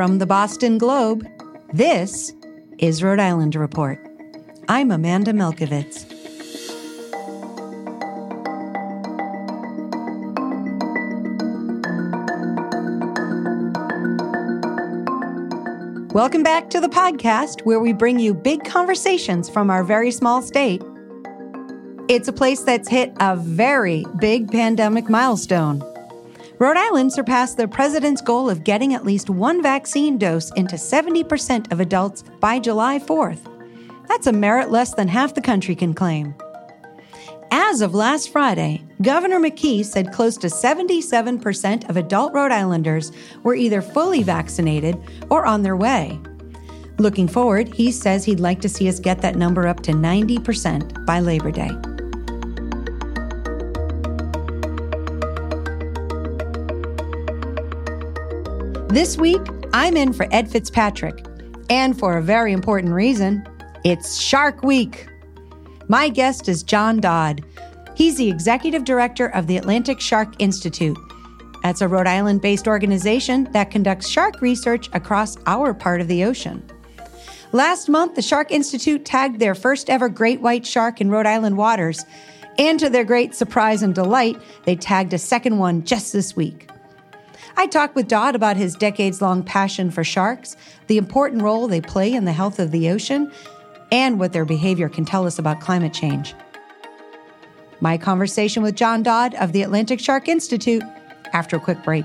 From the Boston Globe, this is Rhode Island Report. I'm Amanda Milkovits. Welcome back to the podcast where we bring you big conversations from our very small state. It's a place that's hit a very big pandemic milestone. Rhode Island surpassed the president's goal of getting at least one vaccine dose into 70% of adults by July 4th. That's a merit less than half the country can claim. As of last Friday, Governor McKee said close to 77% of adult Rhode Islanders were either fully vaccinated or on their way. Looking forward, he says he'd like to see us get that number up to 90% by Labor Day. This week, I'm in for Ed Fitzpatrick, and for a very important reason it's Shark Week. My guest is John Dodd. He's the executive director of the Atlantic Shark Institute. That's a Rhode Island based organization that conducts shark research across our part of the ocean. Last month, the Shark Institute tagged their first ever great white shark in Rhode Island waters. And to their great surprise and delight, they tagged a second one just this week. I talked with Dodd about his decades long passion for sharks, the important role they play in the health of the ocean, and what their behavior can tell us about climate change. My conversation with John Dodd of the Atlantic Shark Institute after a quick break.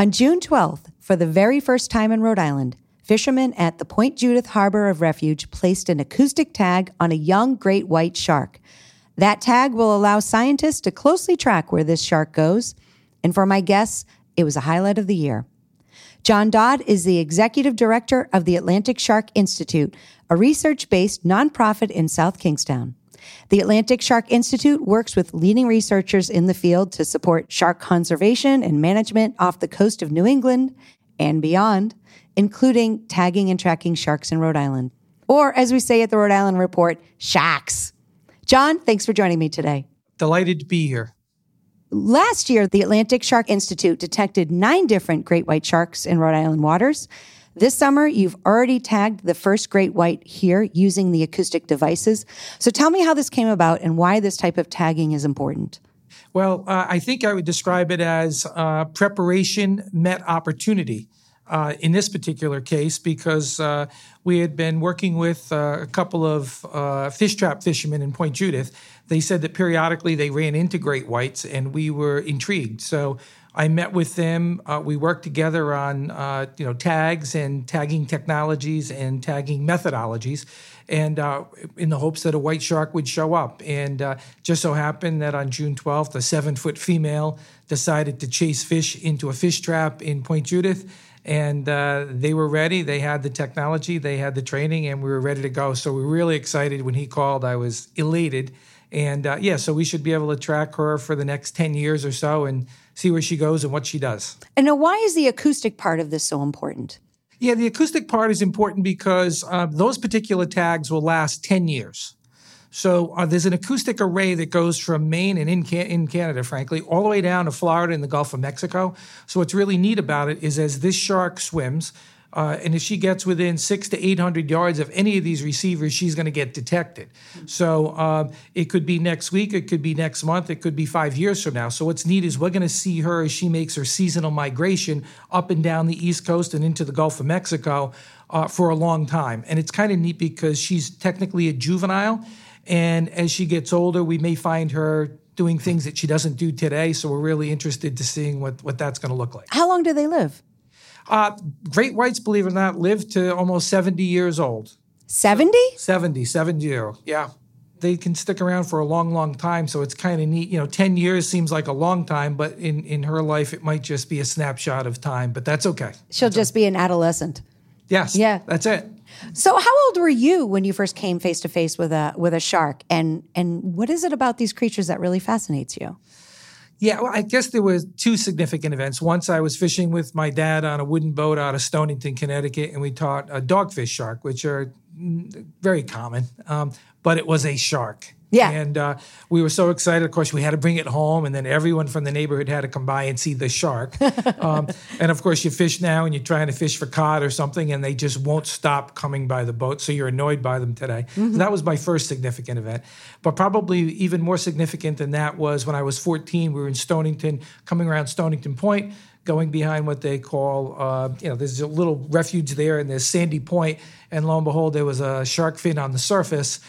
On June 12th, for the very first time in Rhode Island, fishermen at the Point Judith Harbor of Refuge placed an acoustic tag on a young great white shark. That tag will allow scientists to closely track where this shark goes. And for my guests, it was a highlight of the year. John Dodd is the executive director of the Atlantic Shark Institute, a research based nonprofit in South Kingstown. The Atlantic Shark Institute works with leading researchers in the field to support shark conservation and management off the coast of New England and beyond, including tagging and tracking sharks in Rhode Island. Or, as we say at the Rhode Island Report, sharks. John, thanks for joining me today. Delighted to be here. Last year, the Atlantic Shark Institute detected nine different great white sharks in Rhode Island waters. This summer, you've already tagged the first great white here using the acoustic devices. So tell me how this came about and why this type of tagging is important. Well, uh, I think I would describe it as uh, preparation met opportunity. Uh, in this particular case, because uh, we had been working with uh, a couple of uh, fish trap fishermen in Point Judith. They said that periodically they ran into great whites, and we were intrigued. So I met with them. Uh, we worked together on uh, you know tags and tagging technologies and tagging methodologies, and uh, in the hopes that a white shark would show up. And uh, just so happened that on June 12th, a seven foot female decided to chase fish into a fish trap in Point Judith. And uh, they were ready. They had the technology, they had the training, and we were ready to go. So we were really excited when he called. I was elated. And uh, yeah, so we should be able to track her for the next 10 years or so. And see where she goes and what she does. And now, why is the acoustic part of this so important? Yeah, the acoustic part is important because uh, those particular tags will last 10 years. So uh, there's an acoustic array that goes from Maine and in, Can- in Canada, frankly, all the way down to Florida and the Gulf of Mexico. So what's really neat about it is as this shark swims, uh, and if she gets within six to 800 yards of any of these receivers, she's going to get detected. So um, it could be next week, it could be next month, it could be five years from now. So what's neat is we're going to see her as she makes her seasonal migration up and down the East Coast and into the Gulf of Mexico uh, for a long time. And it's kind of neat because she's technically a juvenile. And as she gets older, we may find her doing things that she doesn't do today. So we're really interested to seeing what, what that's going to look like. How long do they live? Uh, great whites, believe it or not, live to almost 70 years old. 70? 70, 70. Yeah. They can stick around for a long, long time. So it's kind of neat. You know, 10 years seems like a long time, but in, in her life, it might just be a snapshot of time, but that's okay. She'll just be an adolescent. Yes. Yeah. That's it. So how old were you when you first came face to face with a with a shark? And and what is it about these creatures that really fascinates you? Yeah, well, I guess there were two significant events. Once I was fishing with my dad on a wooden boat out of Stonington, Connecticut, and we taught a dogfish shark, which are very common, um, but it was a shark. Yeah. And uh, we were so excited. Of course, we had to bring it home, and then everyone from the neighborhood had to come by and see the shark. um, and of course, you fish now, and you're trying to fish for cod or something, and they just won't stop coming by the boat. So you're annoyed by them today. So that was my first significant event. But probably even more significant than that was when I was 14. We were in Stonington, coming around Stonington Point going behind what they call, uh, you know, there's a little refuge there and there's Sandy Point, and lo and behold, there was a shark fin on the surface,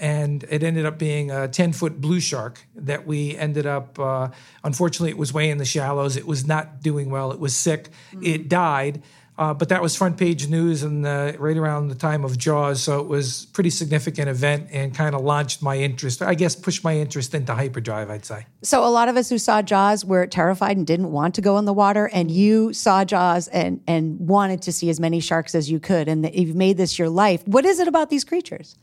and it ended up being a 10 foot blue shark that we ended up, uh, unfortunately, it was way in the shallows. It was not doing well. It was sick. It died. Uh, but that was front page news and right around the time of Jaws, so it was a pretty significant event and kind of launched my interest. I guess pushed my interest into hyperdrive. I'd say. So a lot of us who saw Jaws were terrified and didn't want to go in the water, and you saw Jaws and and wanted to see as many sharks as you could, and you've made this your life. What is it about these creatures?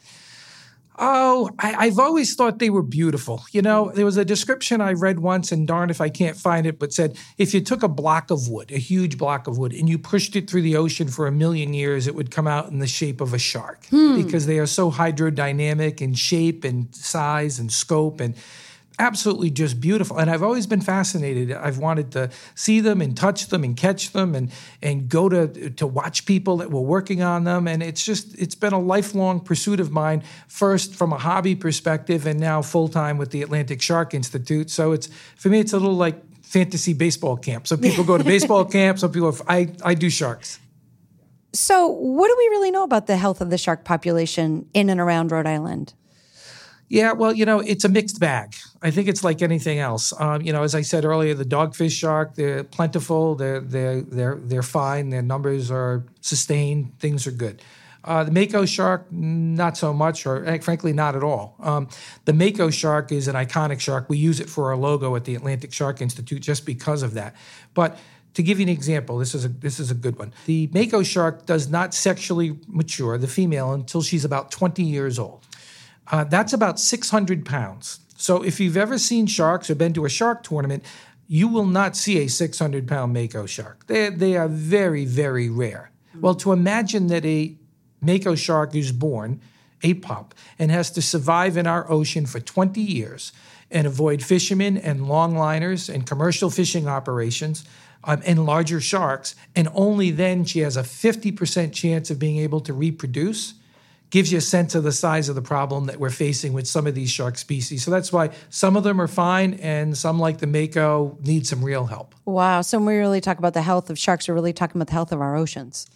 Oh, I, I've always thought they were beautiful. You know, there was a description I read once, and darn if I can't find it, but said if you took a block of wood, a huge block of wood, and you pushed it through the ocean for a million years, it would come out in the shape of a shark hmm. because they are so hydrodynamic in shape and size and scope and absolutely just beautiful. And I've always been fascinated. I've wanted to see them and touch them and catch them and and go to to watch people that were working on them. And it's just it's been a lifelong pursuit of mine. First from a hobby perspective, and now full time with the Atlantic Shark Institute. So it's for me, it's a little like fantasy baseball camp. Some people go to baseball camp. Some people I I do sharks. So, what do we really know about the health of the shark population in and around Rhode Island? Yeah, well, you know, it's a mixed bag. I think it's like anything else. Um, you know, as I said earlier, the dogfish shark, they're plentiful, they're they're they're they're fine, their numbers are sustained, things are good. Uh, the mako shark, not so much, or eh, frankly, not at all. Um, the mako shark is an iconic shark. We use it for our logo at the Atlantic Shark Institute just because of that. But to give you an example, this is a this is a good one. The mako shark does not sexually mature, the female, until she's about 20 years old. Uh, that's about 600 pounds. So if you've ever seen sharks or been to a shark tournament, you will not see a 600 pound mako shark. They, they are very, very rare. Well, to imagine that a mako shark is born, a pup, and has to survive in our ocean for 20 years and avoid fishermen and longliners and commercial fishing operations um, and larger sharks, and only then she has a 50% chance of being able to reproduce gives you a sense of the size of the problem that we're facing with some of these shark species. So that's why some of them are fine and some like the mako need some real help. Wow. So, when we really talk about the health of sharks, we're really talking about the health of our oceans.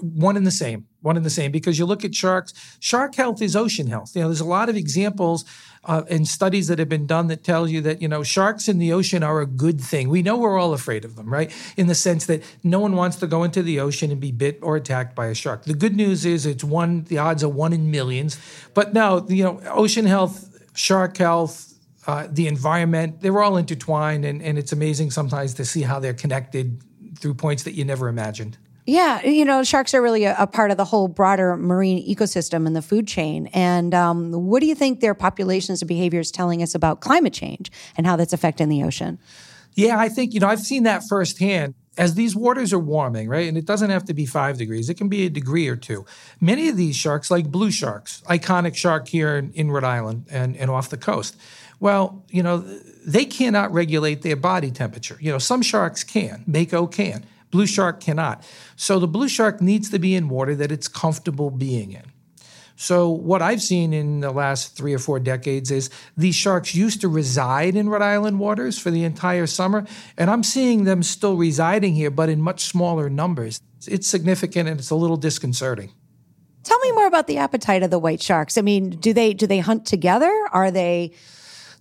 One and the same, one and the same, because you look at sharks, shark health is ocean health. You know, there's a lot of examples uh, and studies that have been done that tell you that, you know, sharks in the ocean are a good thing. We know we're all afraid of them, right? In the sense that no one wants to go into the ocean and be bit or attacked by a shark. The good news is it's one, the odds are one in millions. But no, you know, ocean health, shark health, uh, the environment, they're all intertwined. And, and it's amazing sometimes to see how they're connected through points that you never imagined. Yeah, you know, sharks are really a, a, part of the whole broader marine ecosystem and the food chain. And um, what do you think their populations and behavior is telling us about climate change and how that's affecting the ocean? Yeah, I think, you know, I've seen that firsthand as these waters are warming, right? And it doesn't have to be five degrees, it can be a degree or two. Many of these sharks, like blue sharks, iconic shark here in, in Rhode Island and, and off the coast, well, you know, they cannot regulate their body temperature. You know, some sharks can, mako can, blue shark cannot. So the blue shark needs to be in water that it's comfortable being in. So, what I've seen in the last three or four decades is these sharks used to reside in Rhode Island waters for the entire summer, and I'm seeing them still residing here, but in much smaller numbers. It's significant and it's a little disconcerting. Tell me more about the appetite of the white sharks. I mean, do they do they hunt together? Are they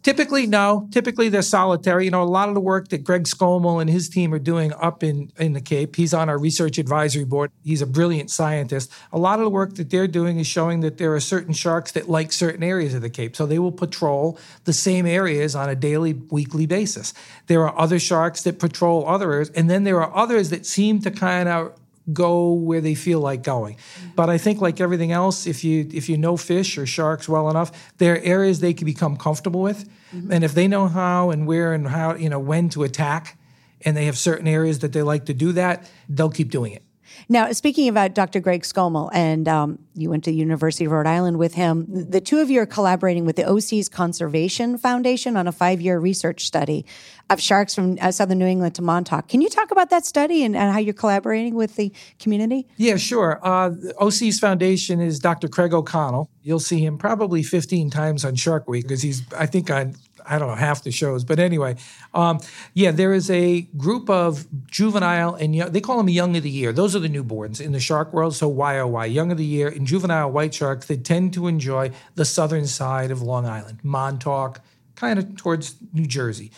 Typically, no. Typically, they're solitary. You know, a lot of the work that Greg Skomal and his team are doing up in, in the Cape, he's on our research advisory board. He's a brilliant scientist. A lot of the work that they're doing is showing that there are certain sharks that like certain areas of the Cape. So they will patrol the same areas on a daily, weekly basis. There are other sharks that patrol other areas. And then there are others that seem to kind of go where they feel like going. Mm-hmm. But I think like everything else, if you if you know fish or sharks well enough, there are areas they can become comfortable with. Mm-hmm. And if they know how and where and how, you know, when to attack and they have certain areas that they like to do that, they'll keep doing it. Now, speaking about Dr. Greg Skomal, and um, you went to the University of Rhode Island with him, the two of you are collaborating with the O'Seas Conservation Foundation on a five year research study of sharks from uh, southern New England to Montauk. Can you talk about that study and, and how you're collaborating with the community? Yeah, sure. Uh, O'Seas foundation is Dr. Craig O'Connell. You'll see him probably 15 times on Shark Week because he's, I think, on I don't know half the shows, but anyway, um, yeah, there is a group of juvenile and young, they call them young of the year. Those are the newborns in the shark world. So YOY, young of the year, and juvenile white sharks that tend to enjoy the southern side of Long Island, Montauk, kind of towards New Jersey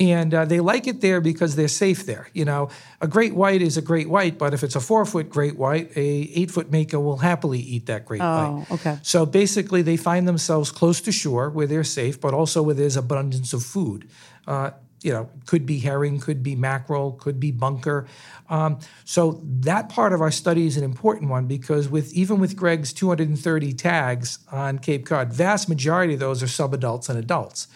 and uh, they like it there because they're safe there. You know, a great white is a great white, but if it's a four foot great white, a eight foot mako will happily eat that great oh, white. okay. So basically, they find themselves close to shore where they're safe, but also where there's abundance of food. Uh, you know, could be herring, could be mackerel, could be bunker. Um, so that part of our study is an important one because with even with Greg's 230 tags on Cape Cod, vast majority of those are subadults and adults.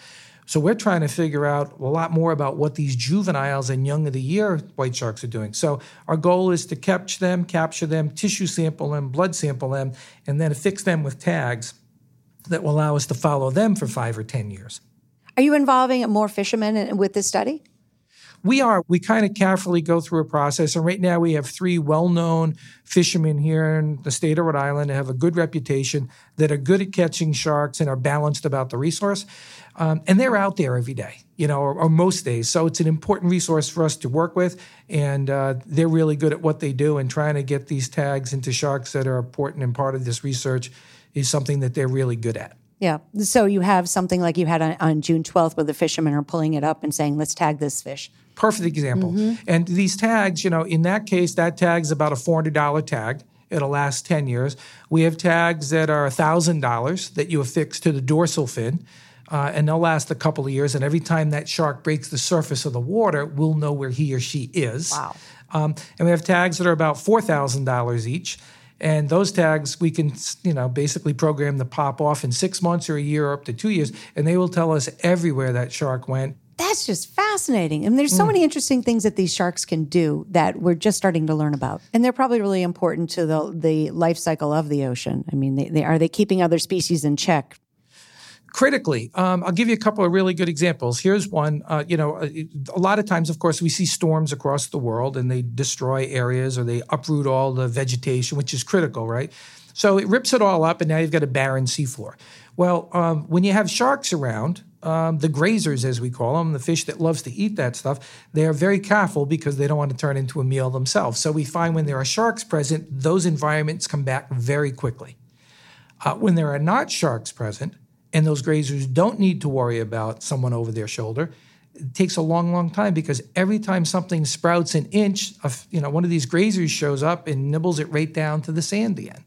So we're trying to figure out a lot more about what these juveniles and young of the year white sharks are doing. So our goal is to catch them, capture them, tissue sample them, blood sample them, and then affix them with tags that will allow us to follow them for five or 10 years. Are you involving more fishermen with this study? We are. We kind of carefully go through a process. And right now we have three well known fishermen here in the state of Rhode Island that have a good reputation, that are good at catching sharks and are balanced about the resource. Um, and they're out there every day, you know, or, or, most days. So it's an important resource for us to work with. And uh, they're really good at what they do. And trying to get these tags into sharks that are important and part of this research is something that they're really good at. Yeah. So you have something like you had on, on, June 12th where the fishermen are pulling it up and saying, let's tag this fish. Perfect example. Mm-hmm. And these tags, you know, in that case, that tag's about a $400 tag. It'll last 10 years. We have tags that are $1,000 that you affix to the dorsal fin. Uh, and they'll last a couple of years. And every time that shark breaks the surface of the water, we'll know where he or she is. Wow. Um, and we have tags that are about $4,000 each. And those tags we can, you know, basically program to pop off in six months or a year or up to two years, and they will tell us everywhere that shark went. That's just fascinating. And there's so mm. many interesting things that these sharks can do that we're just starting to learn about. And they're probably really important to the the life cycle of the ocean. I mean, they, they are they keeping other species in check critically. Um, I'll give you a couple of really good examples. Here's one. Uh, you know, a, a, lot of times, of course, we see storms across the world and they destroy areas or they uproot all the vegetation, which is critical, right? So it rips it all up, and now you've got a barren seafloor. Well, um, when you have sharks around, um, the grazers, as we call them, the fish that loves to eat that stuff, they are very careful because they don't want to turn into a meal themselves. So we find when there are sharks present, those environments come back very quickly. Uh, when there are not sharks present, and those grazers don't need to worry about someone over their shoulder. It takes a long, long time because every time something sprouts an inch, of, you know, one of these grazers shows up and nibbles it right down to the sand again.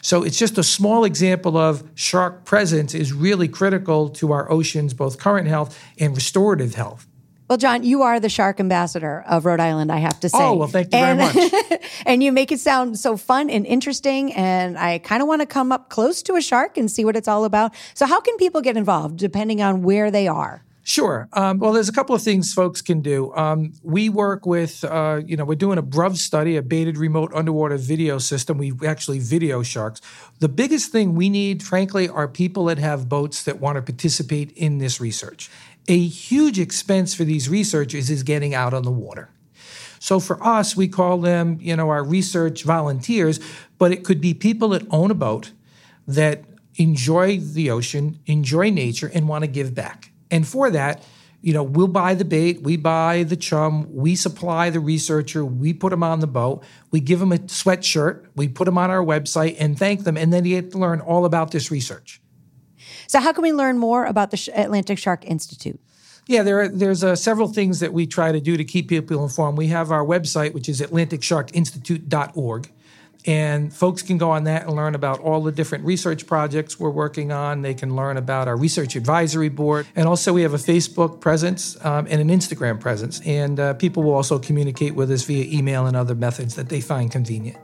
So it's just a small example of shark presence is really critical to our oceans, both current health and restorative health. Well, John, you are the shark ambassador of Rhode Island, I have to say. Oh, well, thank you and, very much. and you make it sound so fun and interesting. And I kind of want to come up close to a shark and see what it's all about. So, how can people get involved depending on where they are? Sure. Um, well, there's a couple of things folks can do. Um, we work with, uh, you know, we're doing a BRUV study, a baited remote underwater video system. We actually video sharks. The biggest thing we need, frankly, are people that have boats that want to participate in this research. A huge expense for these researchers is getting out on the water. So for us, we call them, you know, our research volunteers, but it could be people that own a boat that enjoy the ocean, enjoy nature, and want to give back. And for that, you know, we'll buy the bait, we buy the chum, we supply the researcher, we put them on the boat, we give them a sweatshirt, we put them on our website and thank them, and then you get to learn all about this research. So, how can we learn more about the Atlantic Shark Institute? Yeah, there are, there's uh, several things that we try to do to keep people informed. We have our website, which is atlanticsharkinstitute.org. And folks can go on that and learn about all the different research projects we're working on. They can learn about our research advisory board. And also, we have a Facebook presence um, and an Instagram presence. And uh, people will also communicate with us via email and other methods that they find convenient.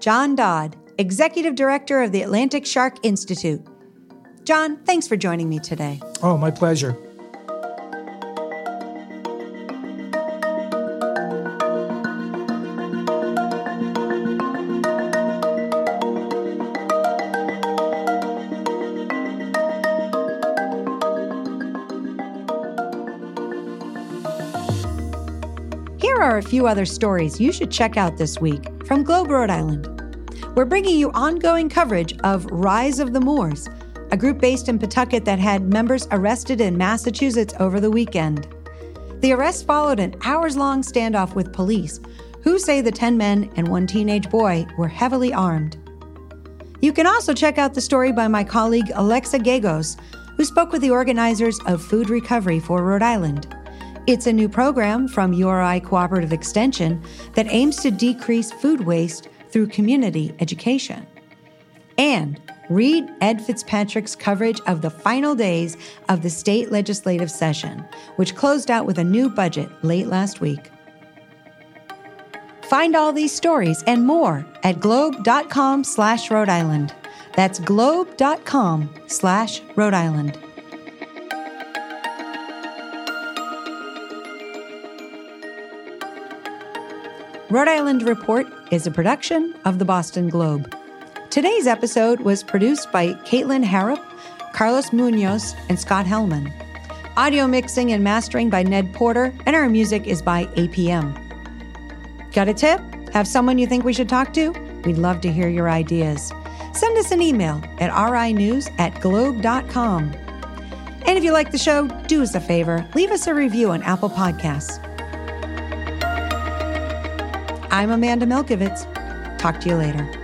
John Dodd, Executive Director of the Atlantic Shark Institute. John, thanks for joining me today. Oh, my pleasure. Here are a few other stories you should check out this week from Globe, Rhode Island. We're bringing you ongoing coverage of Rise of the Moors, a group based in Pawtucket that had members arrested in Massachusetts over the weekend. The arrest followed an hours long standoff with police, who say the 10 men and one teenage boy were heavily armed. You can also check out the story by my colleague Alexa Gagosz, who spoke with the organizers of Food Recovery for Rhode Island. It's a new program from URI Cooperative Extension that aims to decrease food waste through community education. And read Ed Fitzpatrick's coverage of the final days of the state legislative session, which closed out with a new budget late last week. Find all these stories and more at globe.com slash Rhode Island. That's globe.com slash Rhode Island. Rhode Island Report is a production of the Boston Globe. Today's episode was produced by Caitlin Harrop, Carlos Munoz, and Scott Hellman. Audio mixing and mastering by Ned Porter, and our music is by APM. Got a tip? Have someone you think we should talk to? We'd love to hear your ideas. Send us an email at rinews at globe.com. And if you like the show, do us a favor leave us a review on Apple Podcasts. I'm Amanda Milkovits. Talk to you later.